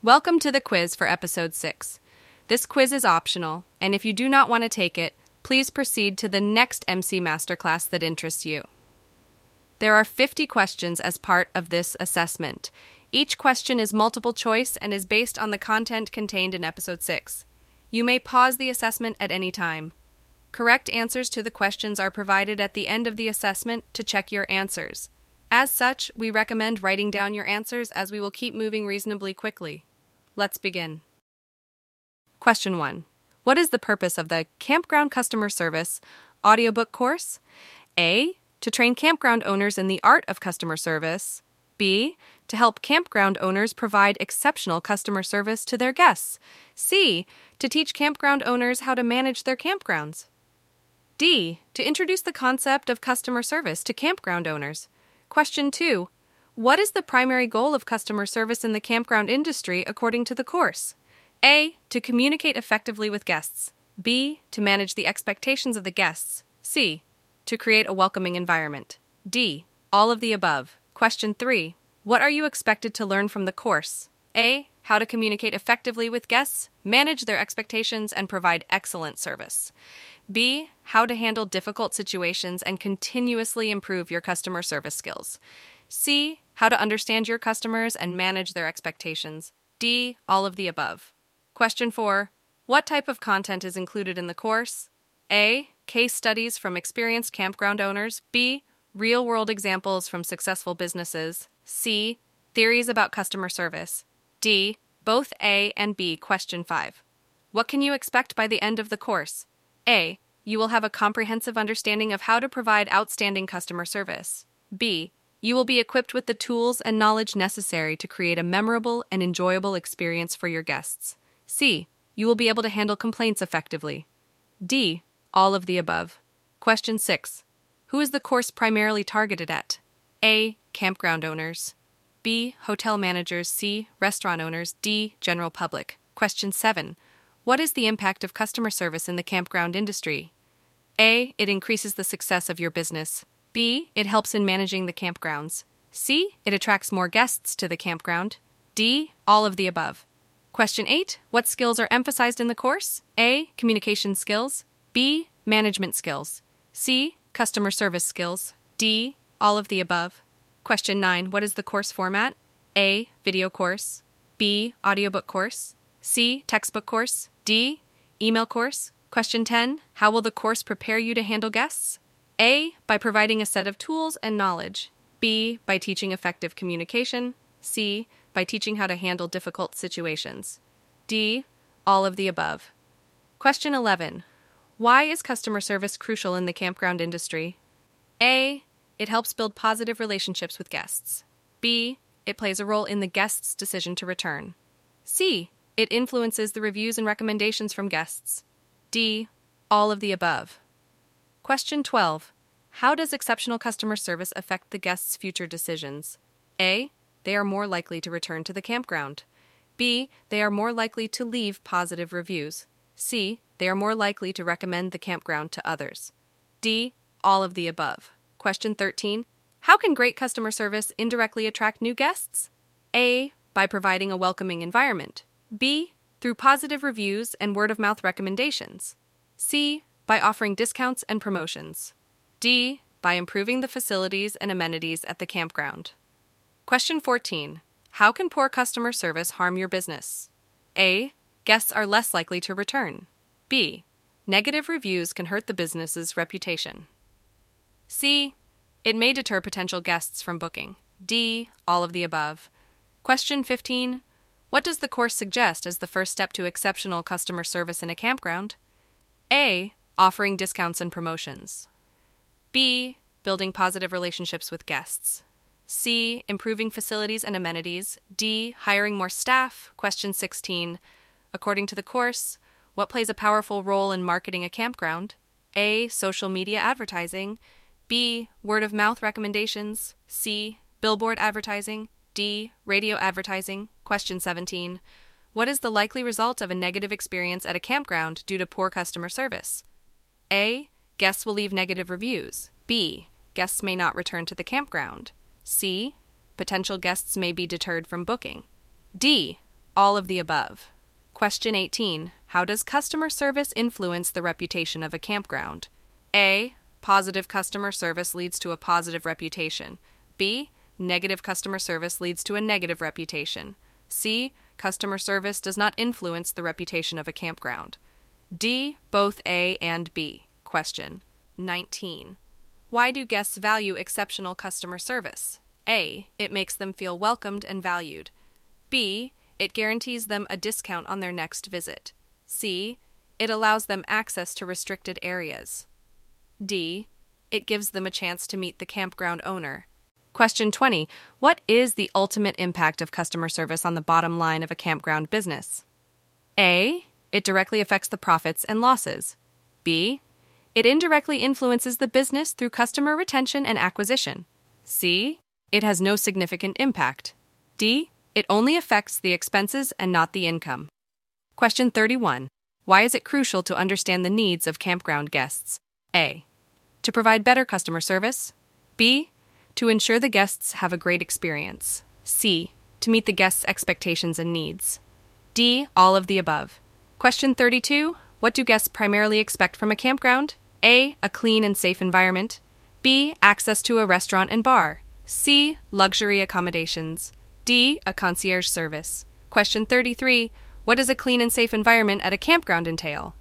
Welcome to the quiz for episode 6. This quiz is optional, and if you do not want to take it, please proceed to the next MC Masterclass that interests you. There are 50 questions as part of this assessment. Each question is multiple choice and is based on the content contained in episode 6. You may pause the assessment at any time. Correct answers to the questions are provided at the end of the assessment to check your answers. As such, we recommend writing down your answers as we will keep moving reasonably quickly. Let's begin. Question 1. What is the purpose of the Campground Customer Service audiobook course? A. To train campground owners in the art of customer service. B. To help campground owners provide exceptional customer service to their guests. C. To teach campground owners how to manage their campgrounds. D. To introduce the concept of customer service to campground owners. Question 2. What is the primary goal of customer service in the campground industry according to the course? A. To communicate effectively with guests. B. To manage the expectations of the guests. C. To create a welcoming environment. D. All of the above. Question 3. What are you expected to learn from the course? A. How to communicate effectively with guests, manage their expectations, and provide excellent service. B. How to handle difficult situations and continuously improve your customer service skills. C. How to understand your customers and manage their expectations. D. All of the above. Question 4. What type of content is included in the course? A. Case studies from experienced campground owners. B. Real world examples from successful businesses. C. Theories about customer service. D. Both A and B. Question 5. What can you expect by the end of the course? A. You will have a comprehensive understanding of how to provide outstanding customer service. B. You will be equipped with the tools and knowledge necessary to create a memorable and enjoyable experience for your guests. C. You will be able to handle complaints effectively. D. All of the above. Question 6. Who is the course primarily targeted at? A. Campground owners. B. Hotel managers. C. Restaurant owners. D. General public. Question 7. What is the impact of customer service in the campground industry? A. It increases the success of your business. B. It helps in managing the campgrounds. C. It attracts more guests to the campground. D. All of the above. Question 8. What skills are emphasized in the course? A. Communication skills. B. Management skills. C. Customer service skills. D. All of the above. Question 9. What is the course format? A. Video course. B. Audiobook course. C. Textbook course. D. Email course. Question 10. How will the course prepare you to handle guests? A. By providing a set of tools and knowledge. B. By teaching effective communication. C. By teaching how to handle difficult situations. D. All of the above. Question 11. Why is customer service crucial in the campground industry? A. It helps build positive relationships with guests. B. It plays a role in the guest's decision to return. C. It influences the reviews and recommendations from guests. D. All of the above. Question 12. How does exceptional customer service affect the guest's future decisions? A. They are more likely to return to the campground. B. They are more likely to leave positive reviews. C. They are more likely to recommend the campground to others. D. All of the above. Question 13. How can great customer service indirectly attract new guests? A. By providing a welcoming environment. B. Through positive reviews and word of mouth recommendations. C by offering discounts and promotions. D. By improving the facilities and amenities at the campground. Question 14. How can poor customer service harm your business? A. Guests are less likely to return. B. Negative reviews can hurt the business's reputation. C. It may deter potential guests from booking. D. All of the above. Question 15. What does the course suggest as the first step to exceptional customer service in a campground? A offering discounts and promotions. B. Building positive relationships with guests. C. Improving facilities and amenities. D. Hiring more staff. Question 16. According to the course, what plays a powerful role in marketing a campground? A. Social media advertising. B. Word of mouth recommendations. C. Billboard advertising. D. Radio advertising. Question 17. What is the likely result of a negative experience at a campground due to poor customer service? A. Guests will leave negative reviews. B. Guests may not return to the campground. C. Potential guests may be deterred from booking. D. all of the above. Question 18. How does customer service influence the reputation of a campground? A. Positive customer service leads to a positive reputation. B. Negative customer service leads to a negative reputation. C. Customer service does not influence the reputation of a campground. D. Both A and B. Question 19. Why do guests value exceptional customer service? A. It makes them feel welcomed and valued. B. It guarantees them a discount on their next visit. C. It allows them access to restricted areas. D. It gives them a chance to meet the campground owner. Question 20. What is the ultimate impact of customer service on the bottom line of a campground business? A. It directly affects the profits and losses. B. It indirectly influences the business through customer retention and acquisition. C. It has no significant impact. D. It only affects the expenses and not the income. Question 31. Why is it crucial to understand the needs of campground guests? A. To provide better customer service. B. To ensure the guests have a great experience. C. To meet the guests' expectations and needs. D. All of the above. Question 32. What do guests primarily expect from a campground? A. A clean and safe environment. B. Access to a restaurant and bar. C. Luxury accommodations. D. A concierge service. Question 33. What does a clean and safe environment at a campground entail?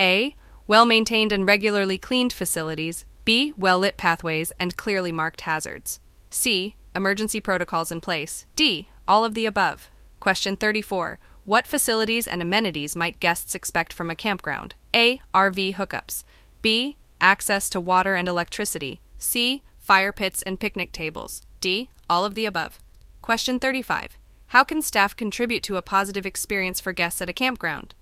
A. Well maintained and regularly cleaned facilities. B. Well lit pathways and clearly marked hazards. C. Emergency protocols in place. D. All of the above. Question 34. What facilities and amenities might guests expect from a campground? A. RV hookups. B. Access to water and electricity. C fire pits, and picnic tables. D. All of the above. Question 35. How can staff contribute to a positive experience for guests at a campground?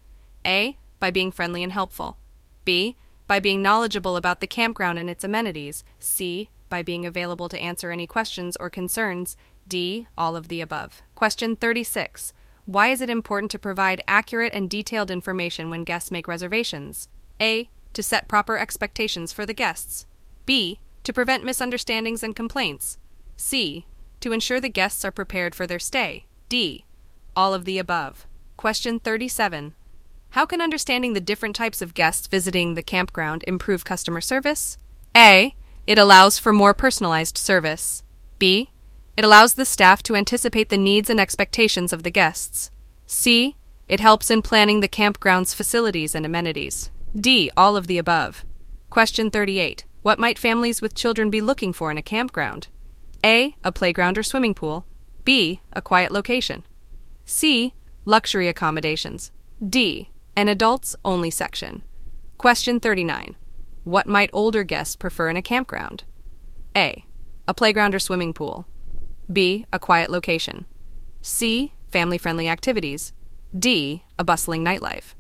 A. By being friendly and helpful. B. By being knowledgeable about the campground and its amenities. C. By being available to answer any questions or concerns. D. All of the above. Question 36. Why is it important to provide accurate and detailed information when guests make reservations? A. To set proper expectations for the guests. B to prevent misunderstandings and complaints. C. To ensure the guests are prepared for their stay. D. All of the above. Question 37. How can understanding the different types of guests visiting the campground improve customer service? A. It allows for more personalized service. B. It allows the staff to anticipate the needs and expectations of the guests. C. It helps in planning the campground's facilities and amenities. D. All of the above. Question 38. What might families with children be looking for in a campground? A. A playground or swimming pool. B. A quiet location. C. Luxury accommodations. D. An adults only section. Question 39. What might older guests prefer in a campground? A. A playground or swimming pool. B. A quiet location. C. Family friendly activities. D. A bustling nightlife.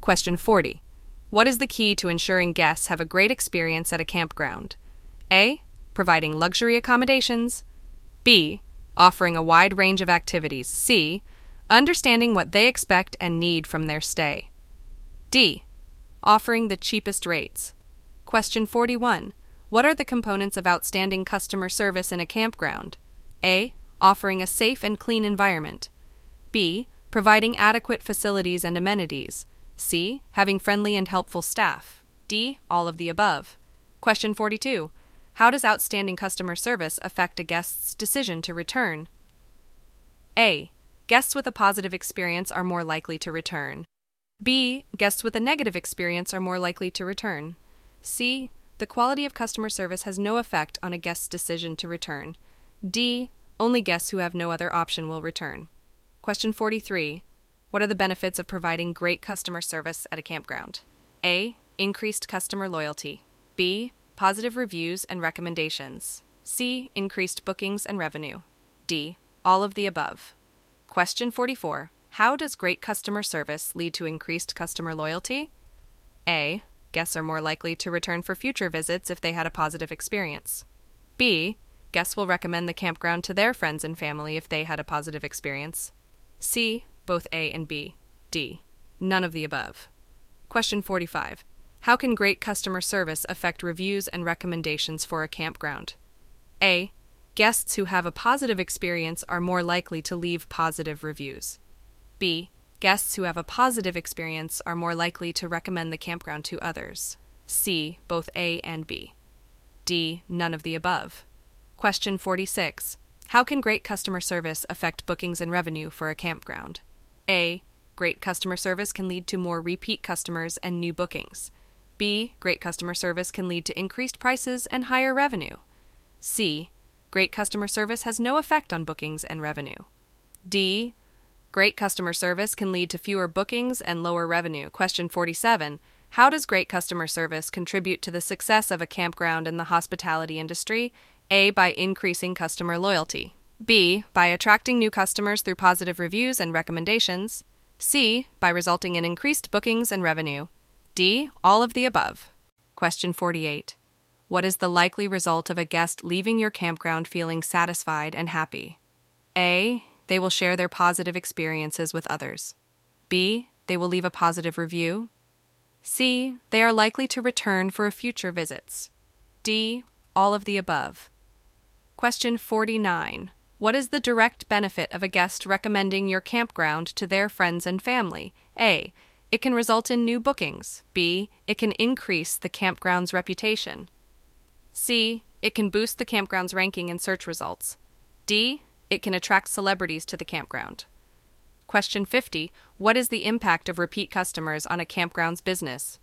Question 40. What is the key to ensuring guests have a great experience at a campground? A. Providing luxury accommodations. B. Offering a wide range of activities. C. Understanding what they expect and need from their stay. D. Offering the cheapest rates. Question 41. What are the components of outstanding customer service in a campground? A. Offering a safe and clean environment. B. Providing adequate facilities and amenities. C. Having friendly and helpful staff. D. All of the above. Question 42. How does outstanding customer service affect a guest's decision to return? A. Guests with a positive experience are more likely to return. B. Guests with a negative experience are more likely to return. C. The quality of customer service has no effect on a guest's decision to return. D. Only guests who have no other option will return. Question 43. What are the benefits of providing great customer service at a campground? A. Increased customer loyalty. B. Positive reviews and recommendations. C. Increased bookings and revenue. D. All of the above. Question 44. How does great customer service lead to increased customer loyalty? A. Guests are more likely to return for future visits if they had a positive experience. B. Guests will recommend the campground to their friends and family if they had a positive experience. C both A and B. D. None of the above. Question 45. How can great customer service affect reviews and recommendations for a campground? A. Guests who have a positive experience are more likely to leave positive reviews. B. Guests who have a positive experience are more likely to recommend the campground to others. C. Both A and B. D. None of the above. Question 46. How can great customer service affect bookings and revenue for a campground? A. Great customer service can lead to more repeat customers and new bookings. B. Great customer service can lead to increased prices and higher revenue. C. Great customer service has no effect on bookings and revenue. D. Great customer service can lead to fewer bookings and lower revenue. Question 47. How does great customer service contribute to the success of a campground in the hospitality industry? A. By increasing customer loyalty. B. By attracting new customers through positive reviews and recommendations. C. By resulting in increased bookings and revenue. D. All of the above. Question 48. What is the likely result of a guest leaving your campground feeling satisfied and happy? A. They will share their positive experiences with others. B. They will leave a positive review. C. They are likely to return for future visits. D. All of the above. Question 49. What is the direct benefit of a guest recommending your campground to their friends and family? A. It can result in new bookings. B. It can increase the campground's reputation. C. It can boost the campground's ranking in search results. D. It can attract celebrities to the campground. Question 50. What is the impact of repeat customers on a campground's business?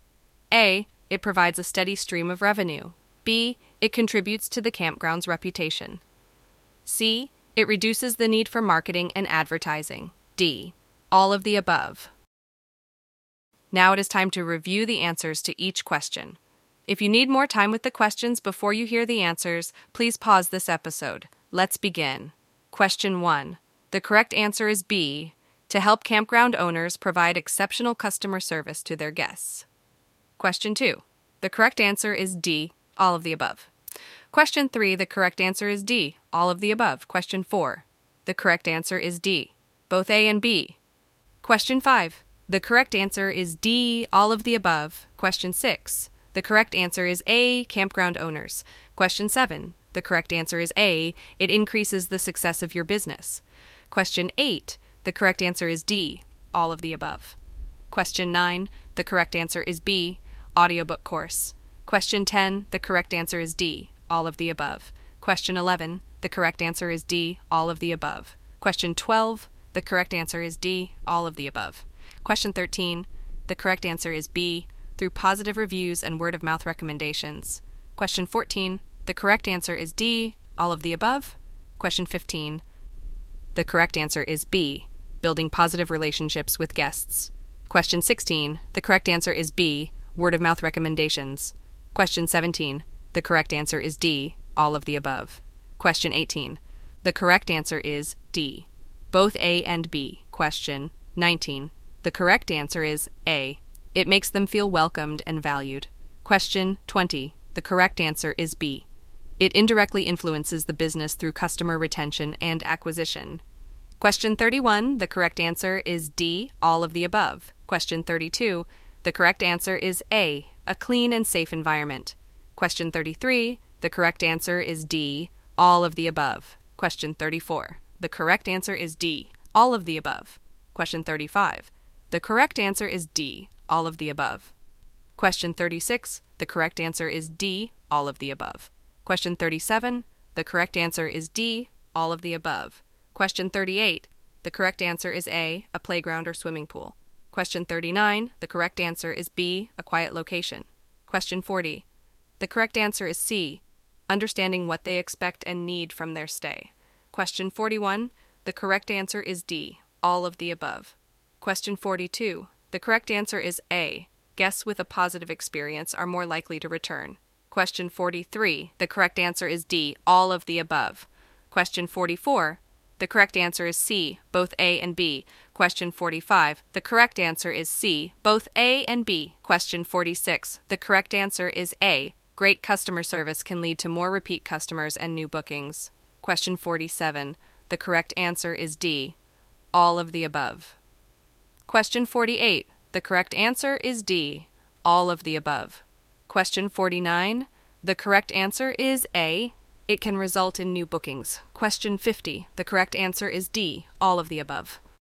A. It provides a steady stream of revenue. B. It contributes to the campground's reputation. C. It reduces the need for marketing and advertising. D. All of the above. Now it is time to review the answers to each question. If you need more time with the questions before you hear the answers, please pause this episode. Let's begin. Question 1. The correct answer is B to help campground owners provide exceptional customer service to their guests. Question 2. The correct answer is D, all of the above. Question 3. The correct answer is D, all of the above. Question 4. The correct answer is D, both A and B. Question 5. The correct answer is D, all of the above. Question 6. The correct answer is A, campground owners. Question 7. The correct answer is A, it increases the success of your business. Question 8. The correct answer is D, all of the above. Question 9. The correct answer is B, audiobook course. Question 10. The correct answer is D, all of the above. Question 11. The correct answer is D, all of the above. Question 12. The correct answer is D, all of the above. Question 13. The correct answer is B, through positive reviews and word of mouth recommendations. Question 14. The correct answer is D, all of the above. Question 15. The correct answer is B, building positive relationships with guests. Question 16. The correct answer is B, word of mouth recommendations. Question 17. The correct answer is D, all of the above. Question 18. The correct answer is D, both A and B. Question 19. The correct answer is A, it makes them feel welcomed and valued. Question 20. The correct answer is B. It indirectly influences the business through customer retention and acquisition. Question 31. The correct answer is D. All of the above. Question 32. The correct answer is A. A clean and safe environment. Question 33. The correct answer is D. All of the above. Question 34. The correct answer is D. All of the above. Question 35. The correct answer is D all of the above. Question 36, the correct answer is D, all of the above. Question 37, the correct answer is D, all of the above. Question 38, the correct answer is A, a playground or swimming pool. Question 39, the correct answer is B, a quiet location. Question 40, the correct answer is C, understanding what they expect and need from their stay. Question 41, the correct answer is D, all of the above. Question 42, the correct answer is A. Guests with a positive experience are more likely to return. Question 43. The correct answer is D. All of the above. Question 44. The correct answer is C, both A and B. Question 45. The correct answer is C, both A and B. Question 46. The correct answer is A. Great customer service can lead to more repeat customers and new bookings. Question 47. The correct answer is D. All of the above. Question 48. The correct answer is D. All of the above. Question 49. The correct answer is A. It can result in new bookings. Question 50. The correct answer is D. All of the above.